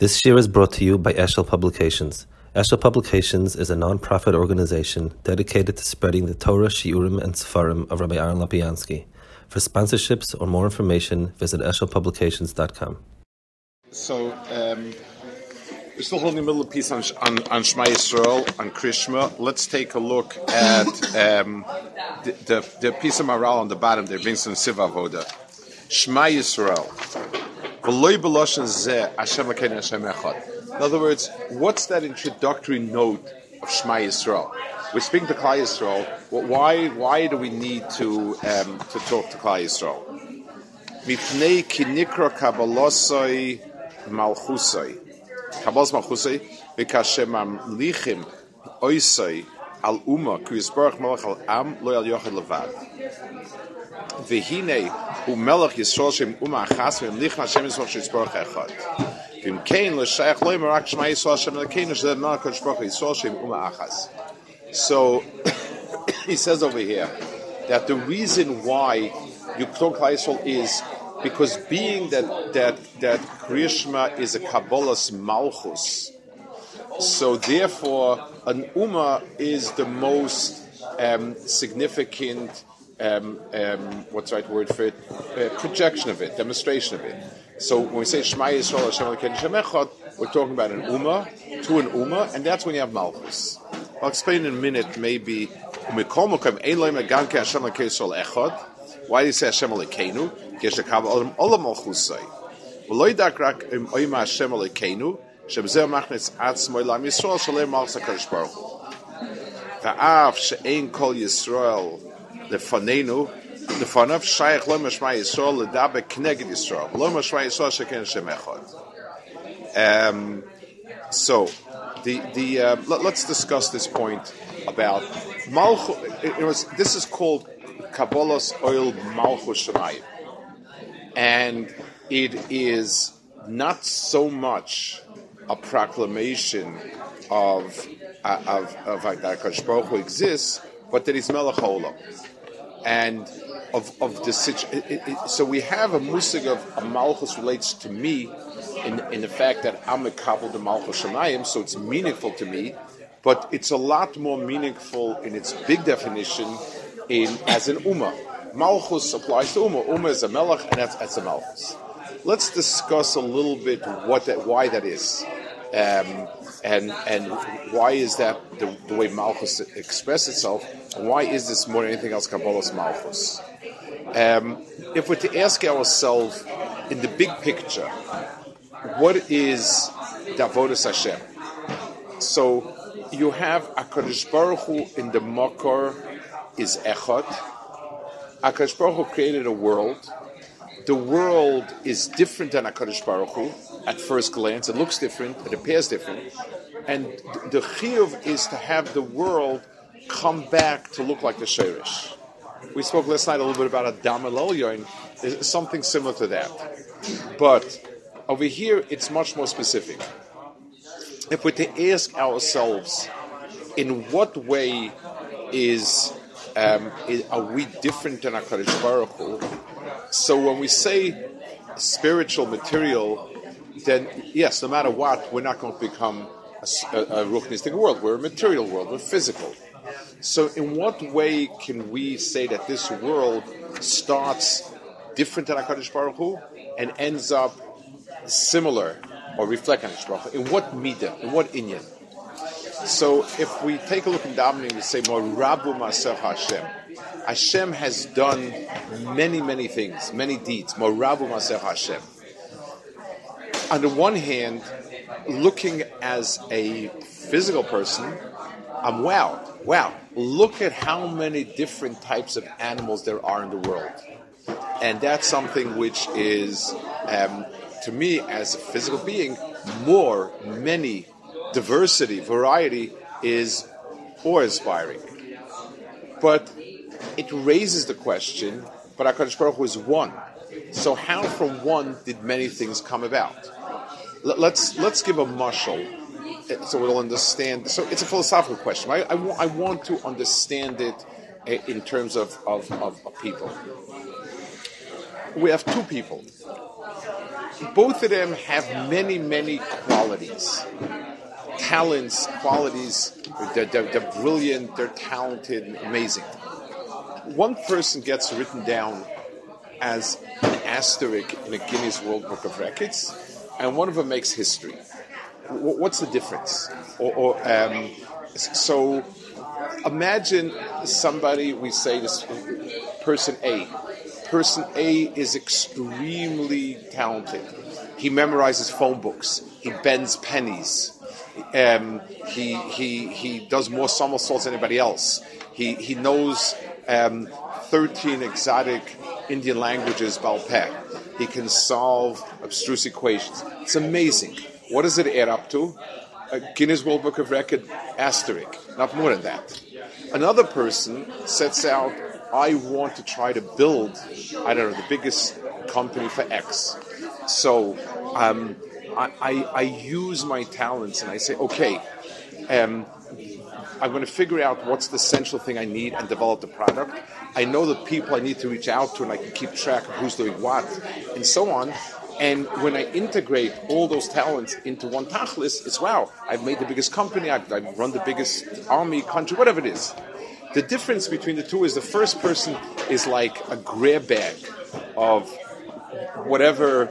This year is brought to you by Eshel Publications. Eshel Publications is a non-profit organization dedicated to spreading the Torah, Shiurim, and Sefarim of Rabbi Aaron Lopiansky. For sponsorships or more information, visit eshelpublications.com. So, um, we're still holding the middle of piece on, on, on Shema Yisrael, on Krishma. Let's take a look at um, the, the, the piece of Maharal on the bottom there, Vincent Siva Voda. Shema Yisrael. In other words, what's that introductory note of Shema Yisrael? We're speaking to Klal Yisrael. Why, why do we need to, um, to talk to Klal Yisrael? Mipnei kinikra amlichim al umma, ku yisbarach melech al am, yochid levad. Yisrael shem umma achas, shitzbarach echad. V'im kein l'shayach shema Yisrael shem Yisbarach Yisrael shem umma achas. So, he says over here that the reason why you talk Yisrael is because being that that that Krishma is a Kabbalas Malchus, so therefore an Ummah is the most um, significant Um, um, what's the right word for it? Uh, projection of it, demonstration of it. So when we say Shema Yisrael Hashem Elokeinu Hashem Echad, we're talking about an Ummah to an Ummah, and that's when you have Malchus. I'll explain in a minute, maybe. Why do you say Hashem Elokeinu? כשקו עולם מלכוסי. ולא ידק רק אם אוימה השם אלוקינו, שבזה מכניס עצמו לעם ישראל שלם מלכס הקדוש ברוך הוא. ואף שאין כל ישראל um, so, the, the, uh, let, us discuss this point about Malchus. This is called Kabbalas oil Malchus Shemayim. And it is not so much a proclamation of, uh, of, of, of that Baruch exists, but that he's Melech and of of the situation. So we have a musig of a Malchus relates to me in in the fact that I'm a couple the Malchus Shemayim, so it's meaningful to me, but it's a lot more meaningful in its big definition in as an Ummah. Malchus applies to Ummah. Ummah is a Melech, and that's, that's a Malchus. Let's discuss a little bit what that, why that is, um, and and why is that the, the, way Malchus expresses itself, why is this more than anything else Kabbalas Malchus? Um, if we're to ask ourselves in the big picture, what is Davodas Hashem? So you have Akadosh Baruch Hu in the Makar is Echad, Akash Baruch Hu created a world. The world is different than Akash Baruch Hu at first glance. It looks different. It appears different. And the chiyuv is to have the world come back to look like the shirish. We spoke last night a little bit about Adam and There's something similar to that. But over here, it's much more specific. If we're to ask ourselves, in what way is um, is, are we different than HaKadosh Baruch Hu? So when we say spiritual material, then yes, no matter what, we're not going to become a, a, a world. We're a material world. We're physical. So in what way can we say that this world starts different than HaKadosh Baruch Hu and ends up similar or reflect HaKadosh Baruch Hu? In what midah? In what inyan? So if we take a look in davening, we say Rabu Maseh Hashem. Hashem has done many, many things, many deeds. More Rabu Maseh Hashem. On the one hand, looking as a physical person, I'm wow, wow. Look at how many different types of animals there are in the world, and that's something which is, um, to me, as a physical being, more, many diversity, variety is awe-inspiring. But it raises the question, but HaKadosh Baruch is one. So how from one did many things come about? Let's, let's give a mushal eh, so we'll understand. So it's a philosophical question. I, I, I want to understand it eh, in terms of, of, of, of people. We have two people. both of them have many, many qualities, talents, qualities. They're, they're, they're brilliant, they're talented, amazing. One person gets written down as an asterisk in a Guinness World Book of Records, and one of them makes history. What's the difference? Or, or um, so imagine somebody, we say this person A. Person A is extremely talented. He memorizes phone books. He bends pennies. Um, he, he, he does more somersaults than anybody else. He, he knows um, 13 exotic Indian languages, Balpeh. He can solve abstruse equations. It's amazing. What does it add up to? A Guinness World Book of Record asterisk, not more than that. Another person sets out, I want to try to build, I don't know, the biggest company for X. So um, I, I, I, use my talents and I say, okay, um, I'm going to figure out what's the essential thing I need and develop the product. I know the people I need to reach out to and I can keep track of who's doing what and so on. And when I integrate all those talents into one tachlis, it's wow, I've made the biggest company, I've, I've run the biggest army, country, whatever it is. The difference between the two is the first person is like a grab bag of whatever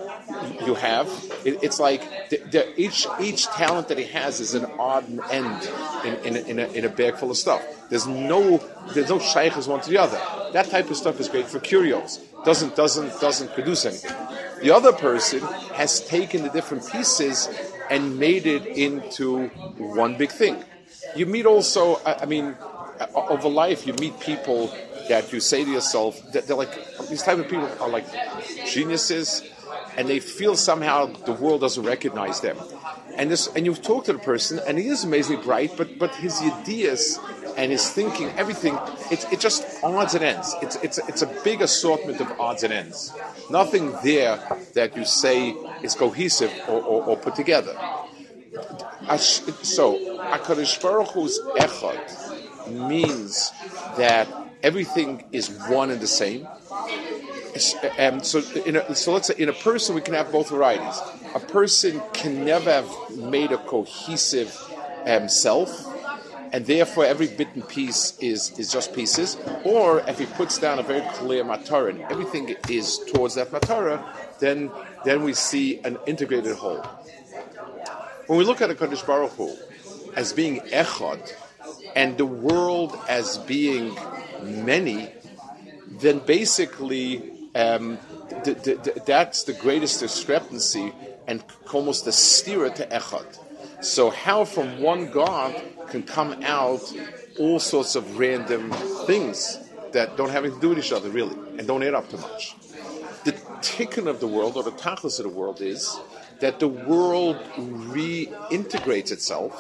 you have. It, it's like the, the, each each talent that he has is an odd end in, in, a, in, a, in a bag full of stuff. There's no there's no shaykhs one to the other. That type of stuff is great for curios. Doesn't doesn't doesn't produce anything. The other person has taken the different pieces and made it into one big thing. You meet also, I mean, uh, over life, you meet people that you say to yourself that they're like these type of people are like geniuses and they feel somehow the world doesn't recognize them. And this, and you talk to the person, and he is amazingly bright, but but his ideas and his thinking, everything, it's it's just odds and ends. It's it's it's a big assortment of odds and ends. Nothing there that you say is cohesive or, or, or put together. So, Hakadosh Baruch Hu's echad means that everything is one and the same um, so, a, so let's say in a person we can have both varieties. A person can never have made a cohesive um, self, and therefore every bit and piece is, is just pieces. Or if he puts down a very clear matara and everything is towards that matara, then then we see an integrated whole. When we look at a Kaddish Baruch Hu as being echad, and the world as being many, then basically um, that's the greatest discrepancy and almost the steer to Echad. So how from one God can come out all sorts of random things that don't have anything to do with each other really and don't add up to much. The tikkun of the world or the tachlis of the world is that the world reintegrates itself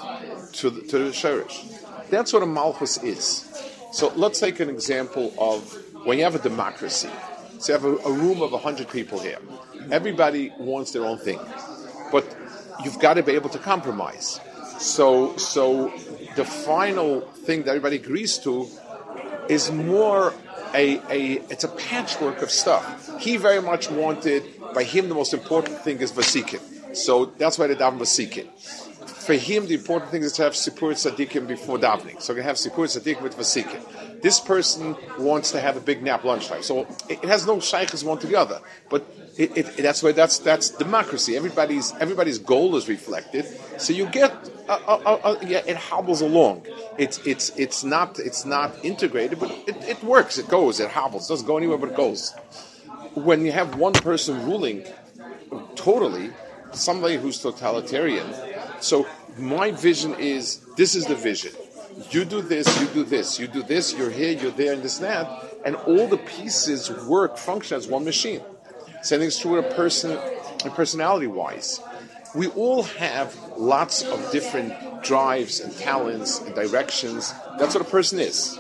to the, to the shirish. That's what a malchus is. So let's take an example of when you have a democracy so you have a, a room of 100 people here. Everybody wants their own thing. But you've got to be able to compromise. So, so the final thing that everybody agrees to is more a, a it's a patchwork of stuff. He very much wanted, by him, the most important thing is vasikin. So that's why they daven vasikin for him, the important thing is to have Sipur Tzadikim before davening. So we have Sipur Tzadikim with Vasikin. This person wants to have a big nap lunchtime. So it, it has no shaykhs one to the other. But it, it, that's why that's that's democracy. Everybody's everybody's goal is reflected. So you get uh, uh, uh, yeah, it hobbles along. It's it's it's not it's not integrated, but it, it works. It goes. It hobbles. It doesn't go anywhere, but it goes. When you have one person ruling totally, somebody who's totalitarian. So my vision is this is the vision. You do this, you do this, you do this, you're here, you're there, and this and that, and all the pieces work, function as one machine. Same thing's true with a person, and personality wise. We all have lots of different drives and talents and directions. That's what a person is.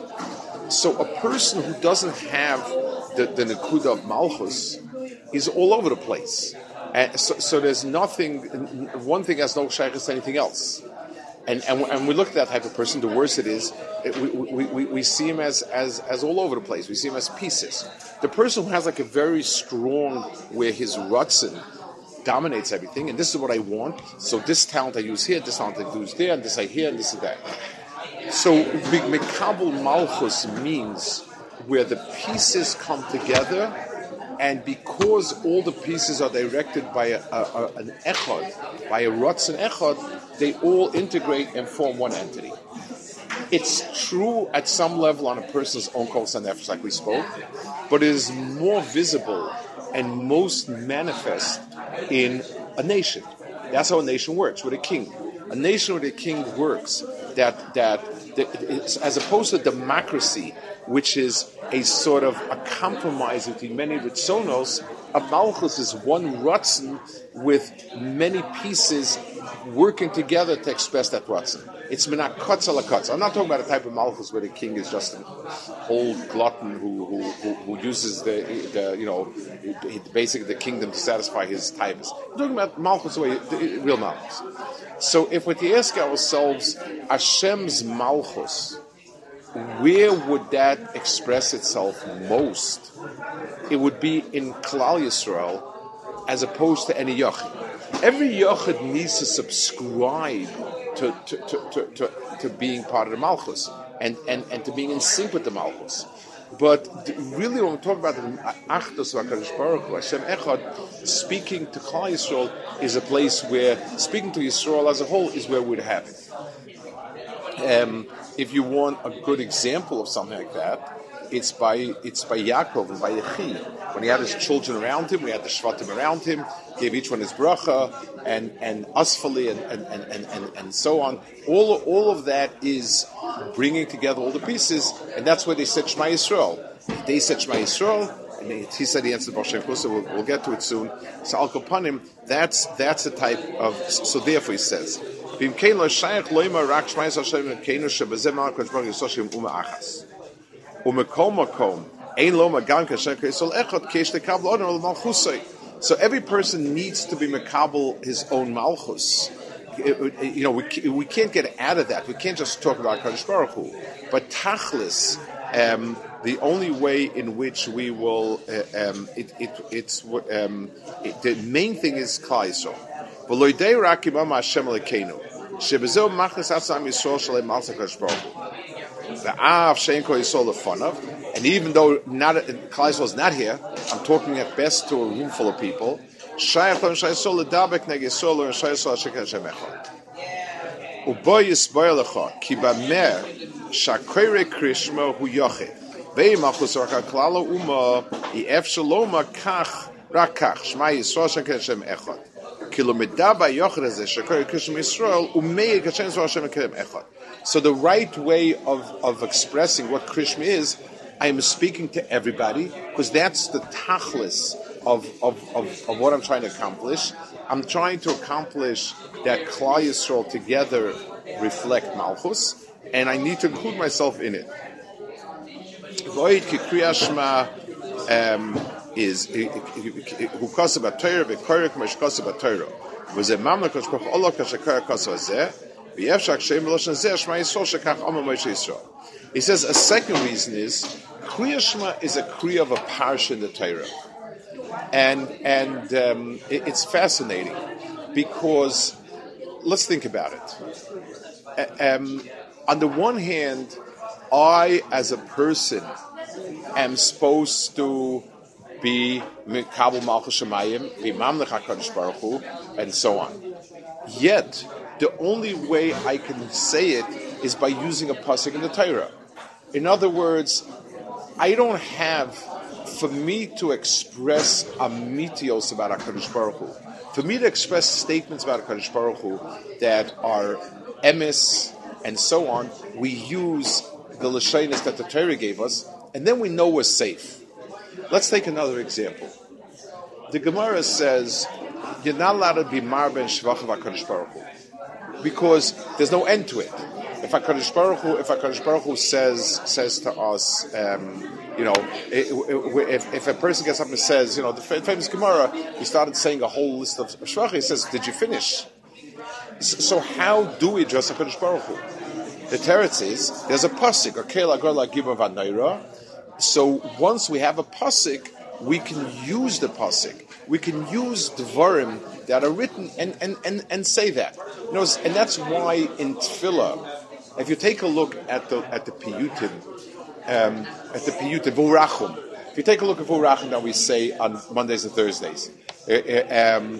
So a person who doesn't have the, the Nakuda of Malchus is all over the place. So, so there's nothing, one thing has no shaykhs to anything else. And, and, and we look at that type of person, the worse it is, it, we, we, we, see him as, as, as all over the place. We see him as pieces. The person who has like a very strong, where his rutzen dominates everything, and this is what I want. So this talent I use here, this talent I use there, and this I here, and this is that. So Mekabel Malchus means where the pieces come together, and because all the pieces are directed by a, a, an echad, by a rotzen echad, they all integrate and form one entity. It's true at some level on a person's own kol nefesh, like we spoke, but it is more visible and most manifest in a nation. That's how a nation works with a king. A nation with a king works that that, as opposed to democracy, which is a sort of a compromise between many ritzonos, a malchus is one rutzen with many pieces working together to express that ratzon. It's minakotz alakotz. I'm not talking about a type of malchus where the king is just an old glutton who, who, who, who uses the, the, you know, basically the kingdom to satisfy his types. I'm talking about malchus, way, real malchus. So if to ask ourselves, Hashem's malchus, where would that express itself most? It would be in Klal Yisrael as opposed to any yachid. Every yachid needs to subscribe to, to, to, to, to, being part of the Malchus and, and, and to being in sync with the Malchus. But really, when we talk about the Hakadosh Baruch Hu, Hashem Echad, speaking to Klal Yisrael is a place where speaking to Yisrael as a whole is where we'd have it. Um, if you want a good example of something like that, it's by it's by Yaakov and by Yechi. When he had his children around him, we had the Shvatim around him, gave each one his bracha, and and Asfali and and, and, and, and so on. All all of that is bringing together all the pieces, and that's where they said Shema Yisrael. They said Shema Yisrael, and he said he answered Barshem Kusa. We'll, we'll get to it soon. So Al Kapanim, that's that's the type of. So therefore, he says. Baruch. So every person needs to be mekabel his own malchus. You know, we, we can't get out of that. We can't just talk about Kadosh Baruch Hu. But tachlis, um, the only way in which we will, uh, um, it, it, it's um, it, the main thing is Yisrael. V'loidei rakim am Hashem lekeinu. Shebezo machnes atzam Yisrael malsa Kadosh Baruch. The av shein ko Yisrael lefonav. And even though not Klal is not here, I'm talking at best to a room full of people. Shayach lam shayisol ledabek neg yisol and shayisol hashekel Hashem echad. Ubo yisboy lecha ki bamer shakere krishma hu yochid. Vei machus raka klala uma shaloma kach rakach shma yisol Hashem echad. So the right way of, of expressing what Krishma is I am speaking to everybody because that's the tachlis of, of, of, of, what I'm trying to accomplish. I'm trying to accomplish that Klal Yisrael together reflect Malchus, and I need to include myself in it. Um, is who about Torah, Bekorik about Torah. Was a mamla kosh koch Allah kashakar kosa zeh. V'yevshak shem l'oshan zeh shma yisrael shekach omer Moshe Yisrael. He says a second reason is Kriya Shema is a Kriya of a parsha in the Torah. And, and um, it, it's fascinating because let's think about it. Um, on the one hand, I, as a person, am supposed to Kabul Malchus be Mamlech HaKadosh Baruch Hu, and so on. Yet, the only way I can say it is by using a pasuk in the Torah. In other words, I don't have, for me to express amitios about HaKadosh Baruch Hu, for me to express statements about HaKadosh Baruch Hu that are emis and so on, we use the Lashonis that the Torah gave us, and then we know we're safe. Let's take another example. The Gemara says, you're not allowed to be marben shvach of HaKadosh Baruch Hu, because there's no end to it if Hakadosh Baruch Hu, if Hakadosh Baruch Hu says says to us, um, you know, if, if a person gets up and says, you know, the famous Gemara, he started saying a whole list of shvach. He says, "Did you finish?" So how do we address Hakadosh Baruch Hu? The Teretz is there's a pasuk, So once we have a pasuk, we can use the pasuk. we can use dvarim that are written and, and, and, and say that. You know, and that's why in tefillah, if you take a look at the at the piyutim, um, at the piyutim v'urachum, if you take a look at v'urachum that we say on Mondays and Thursdays, um,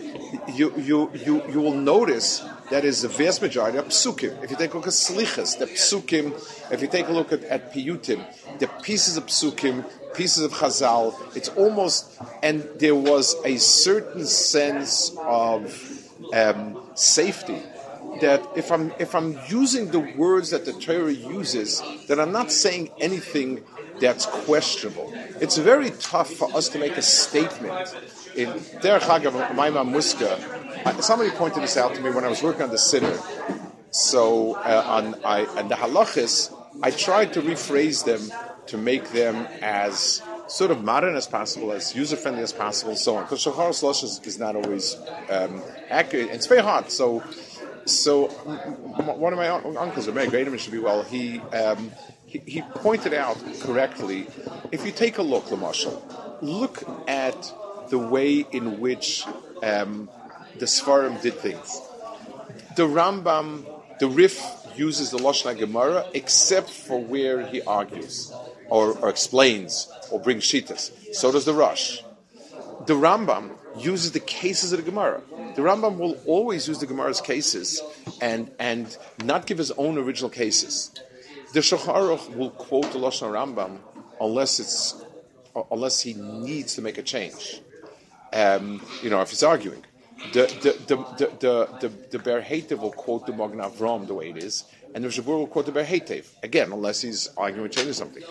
you, you, you, you will notice that is the vast majority of psukim. If you take a look at slichas, the psukim, if you take a look at, at piyutim, the pieces of psukim, pieces of chazal, it's almost, and there was a certain sense of um, safety that if I'm if I'm using the words that the Torah uses, that I'm not saying anything that's questionable. It's very tough for us to make a statement. In Derech Hagav Maimah Muska, somebody pointed this out to me when I was working on the Siddur. So uh, on, I, on the halachis, I tried to rephrase them to make them as sort of modern as possible, as user friendly as possible, and so on. Because Shachar Slosh is, is, not always um, accurate. It's very hard. So so one of my uncles, a Meg should be well. He, um, he, he pointed out correctly. If you take a look, Lamashal, look at the way in which um, the Sfarim did things. The Rambam, the Rif uses the Lashon Gemara except for where he argues or, or explains or brings shitas. So does the Rosh. The Rambam uses the cases of the Gemara. The Rambam will always use the Gemara's cases and, and not give his own original cases. The Shulchan will quote the Lashon Rambam unless it's unless he needs to make a change. Um, you know, if he's arguing. The the the the the, the, the will quote the Magen Avram the way it is, and the Shabur will quote the Ber again, unless he's arguing changing something.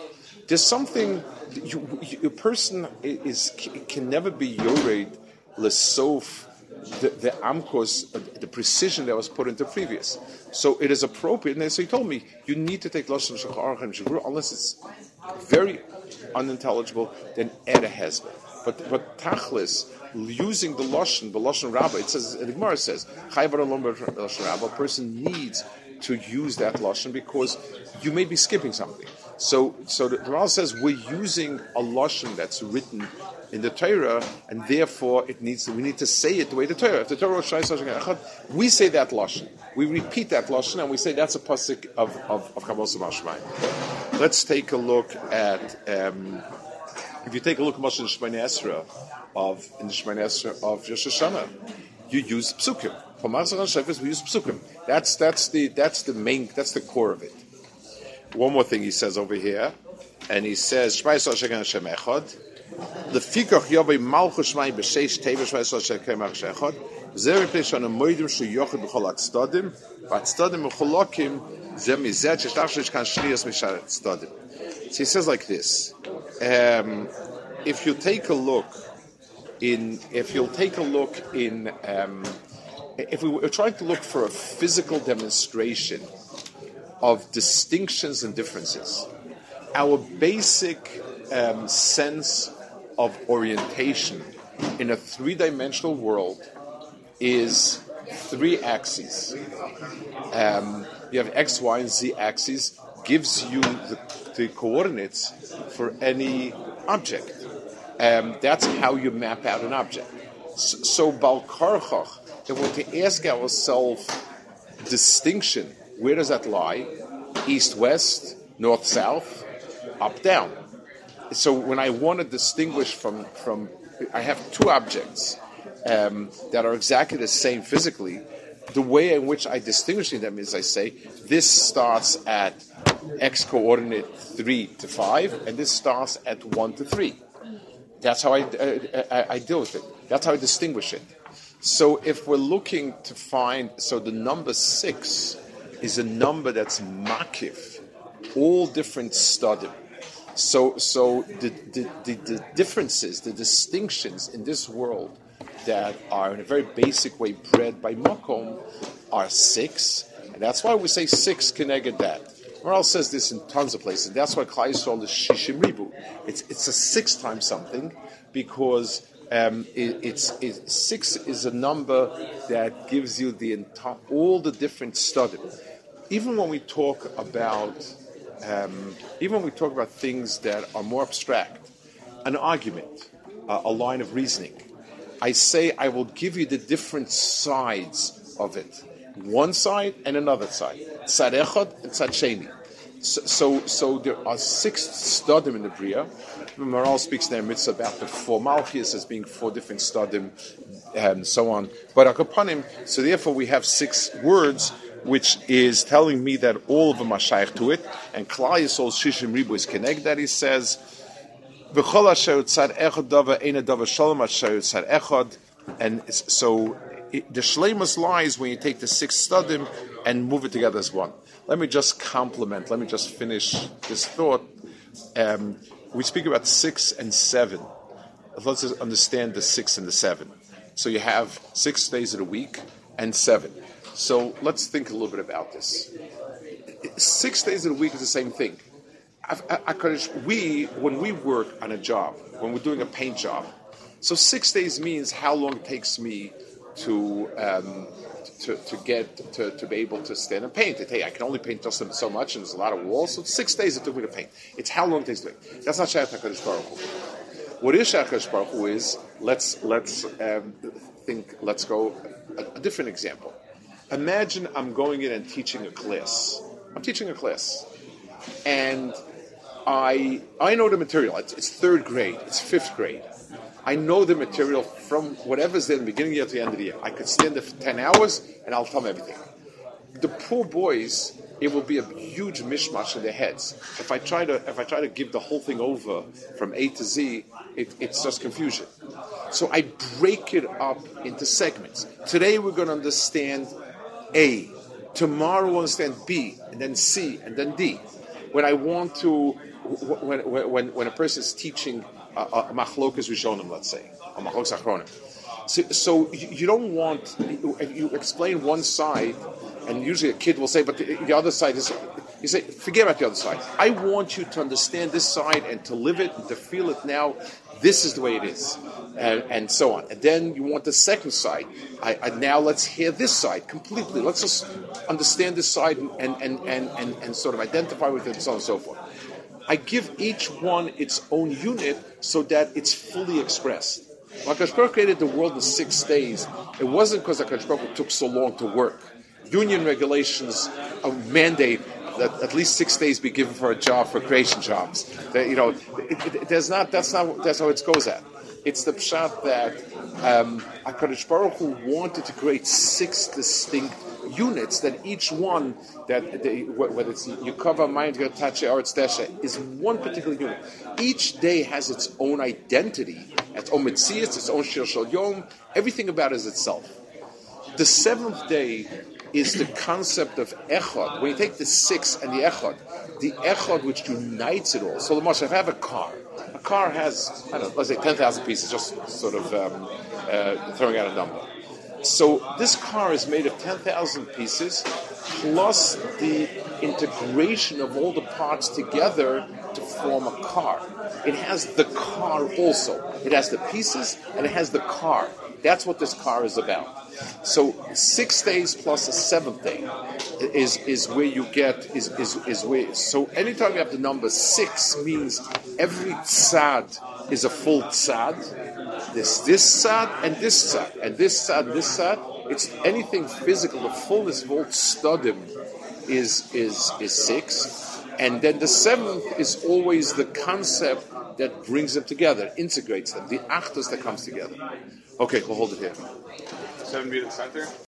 There's something you, you, a person is can never be yored lesof the, the amkos, the precision that was put into previous. So it is appropriate. And so he told me, you need to take lashon shachar and unless it's very unintelligible. Then add a hezbollah. But but tachlis using the lashon, the lashon rabbah. It says the Gemara says lashon rabbah. A person needs to use that lashon because you may be skipping something. So so the Gemara says we're using a lashon that's written in the Torah, and therefore it needs we need to say it the way the Torah. If the Torah we say that lashon, we repeat that lashon, and we say that's a pasuk of of, of. Let's take a look at um, if you take a look at Moshe Shemini Esra of in the Shemini Esra of Rosh Hashanah, you use psukim. For Marzach Shefes, we use psukim. That's that's the that's the main that's the core of it. One more thing he says over here, and he says Shmai Hashem Hashem Echad. לפיכך יובי מלכו שמי בשש טבע שמי עשו שקיים אך שאחד זה מפני שאנו מוידים שהוא יוחד בכל הצדדים והצדדים מחולקים זה מזה ששלח שיש כאן שניאס משאר הצדדים So he says like this um, if you take a look in if you'll take a look in um, if we were trying to look for a physical demonstration of distinctions and differences our basic um, sense of orientation in a three dimensional world is three axes. Um, you have x, y, and z axes, gives you the, the coordinates for any object. Um, that's how you map out an object. So, so Balkarchach, if we're to ask ourselves distinction, where does that lie? East, west, north, south, up, down so when I want to distinguish from from, I have two objects um, that are exactly the same physically. The way in which I distinguish them is I say this starts at x coordinate three to five, and this starts at one to three. That's how I, uh, I, I deal with it. That's how I distinguish it. So if we're looking to find, so the number six is a number that's makif, all different studim. So, so the, the, the, the, differences, the distinctions in this world that are in a very basic way bred by Makom are six, and that's why we say six connected that. Maharal says this in tons of places. That's why Klal Yisrael is Shishim Ribu. It's, it's a six times something because um, it, it's, it, six is a number that gives you the entire, all the different studies. Even when we talk about um, even when we talk about things that are more abstract, an argument, uh, a line of reasoning, I say I will give you the different sides of it. One side and another side. Tzad echad and tzad sheni. So, so, so there are six stadim in the Bria. Maharal speaks there mitzvah about the four malchus as being four different stadim and um, so on. But akapanim, so therefore we have six words which is telling me that all of them are shaykh to it. And Klal Yisrael Shishim Ribu is connected that he says, V'chol asher tzad echad dava ena dava shalom asher tzad echad. And so it, the shleimus lies when you take the six stadim and move it together as one. Let me just complement, let me just finish this thought. Um, we speak about six and seven. Let's understand the six and the seven. So you have six days of the week and seven. So let's think a little bit about this. Six days of the week is the same thing. We, when we work on a job, when we're doing a paint job, so six days means how long it takes me to um, to, to get to, to be able to stand and paint it. Hey, I can only paint just so much, and there's a lot of walls. So six days it took me to paint. It's how long it takes to paint. That's not Shayach Hakadosh Baruch. What is Shayach Baruch Hu is let's let's um, think. Let's go a, a different example. Imagine I'm going in and teaching a class. I'm teaching a class, and I I know the material. It's, it's third grade. It's fifth grade. I know the material from whatever's there in the beginning of the year to the end of the year. I could stand there for 10 hours and I'll tell them everything. The poor boys, it will be a huge mishmash in their heads. If I try to, if I try to give the whole thing over from A to Z, it, it's just confusion. So I break it up into segments. Today we're going to understand A. Tomorrow we'll understand B, and then C, and then D. When I want to, when, when, when a person is teaching a machlokas rishonim, let's say, a machlokas achronim. So, so, you don't want you explain one side, and usually a kid will say, but the, the, other side is. You say, forget about the other side. I want you to understand this side and to live it and to feel it now. This is the way it is, and, and so on. And then you want the second side. I, I, now let's hear this side completely. Let's just understand this side and and, and, and, and, sort of identify with it and so on and so forth. I give each one its own unit so that it's fully expressed. When Akash created the world in six days, it wasn't because Akash took so long to work. Union regulations uh, mandate that at least six days be given for a job for creation jobs. That, you know, it, it, there's not. That's not. That's how it goes at. It's the pshat that um, Hakadosh Baruch wanted to create six distinct units that each one that they, whether it's Yukava, Mind, Tache, or Desha is one particular unit. Each day has its own identity, its own mitzias, its own shir shal yom. Everything about it is itself. The seventh day is the concept of echad. When you take the six and the echad, the echad which unites it all. So, the if I have a car, a car has, I don't know, let's say 10,000 pieces, just sort of um, uh, throwing out a number. So this car is made of 10,000 pieces, plus the integration of all the parts together to form a car. It has the car also. It has the pieces and it has the car. That's what this car is about. So six days plus a seventh day is, is where you get is, is, is where so anytime you have the number six means every tzad is a full tzad this this sad and this sad and this sad and this sad. It's anything physical. The fullness of all studim is is is six, and then the seventh is always the concept that brings them together, integrates them, the actus that comes together. Okay, we'll hold it here. Seven meter center.